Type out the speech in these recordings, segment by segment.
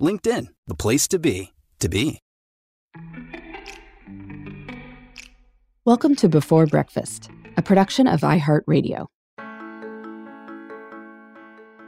LinkedIn, the place to be, to be. Welcome to Before Breakfast, a production of iHeartRadio.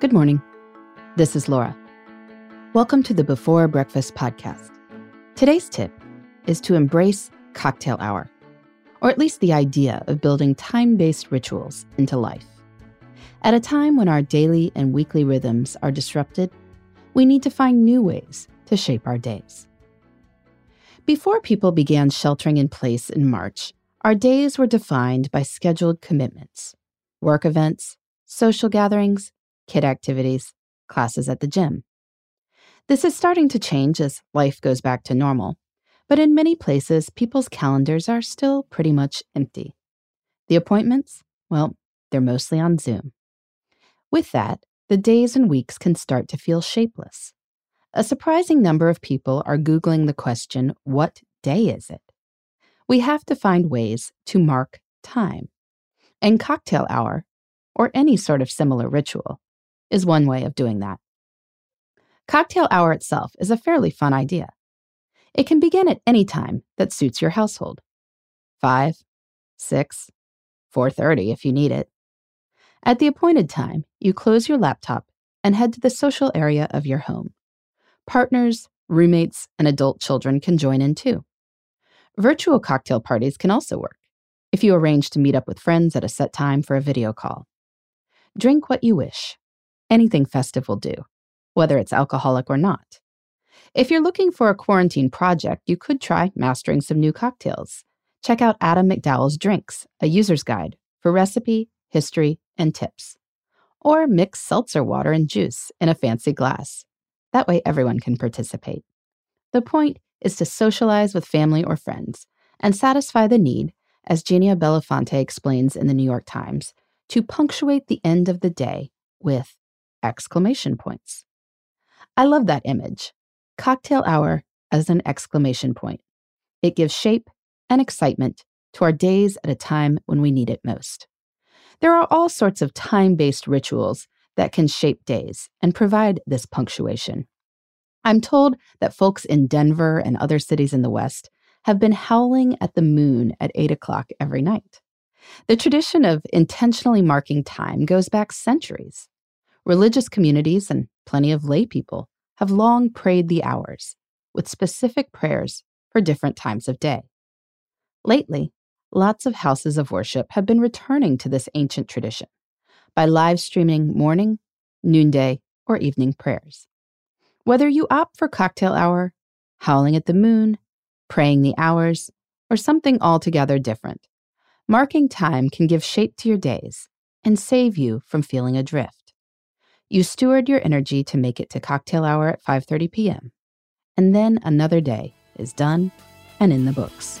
Good morning. This is Laura. Welcome to the Before Breakfast podcast. Today's tip is to embrace cocktail hour, or at least the idea of building time based rituals into life. At a time when our daily and weekly rhythms are disrupted, we need to find new ways to shape our days. Before people began sheltering in place in March, our days were defined by scheduled commitments, work events, social gatherings, kid activities, classes at the gym. This is starting to change as life goes back to normal, but in many places, people's calendars are still pretty much empty. The appointments, well, they're mostly on Zoom. With that, the days and weeks can start to feel shapeless. A surprising number of people are Googling the question, What day is it? We have to find ways to mark time. And cocktail hour, or any sort of similar ritual, is one way of doing that. Cocktail hour itself is a fairly fun idea. It can begin at any time that suits your household. 5, 6, 4:30 if you need it. At the appointed time, you close your laptop and head to the social area of your home. Partners, roommates, and adult children can join in too. Virtual cocktail parties can also work if you arrange to meet up with friends at a set time for a video call. Drink what you wish Anything festive will do, whether it's alcoholic or not. If you're looking for a quarantine project, you could try mastering some new cocktails. Check out Adam McDowell's Drinks, a user's guide for recipe, history, and tips. Or mix seltzer water and juice in a fancy glass. That way, everyone can participate. The point is to socialize with family or friends and satisfy the need, as Ginia Bellafante explains in the New York Times, to punctuate the end of the day with exclamation points. I love that image. Cocktail hour as an exclamation point. It gives shape and excitement to our days at a time when we need it most. There are all sorts of time based rituals that can shape days and provide this punctuation. I'm told that folks in Denver and other cities in the West have been howling at the moon at 8 o'clock every night. The tradition of intentionally marking time goes back centuries. Religious communities and plenty of lay people have long prayed the hours with specific prayers for different times of day. Lately, lots of houses of worship have been returning to this ancient tradition by live streaming morning, noonday, or evening prayers. Whether you opt for cocktail hour, howling at the moon, praying the hours, or something altogether different, marking time can give shape to your days and save you from feeling adrift. You steward your energy to make it to cocktail hour at 5:30 p.m. And then another day is done and in the books.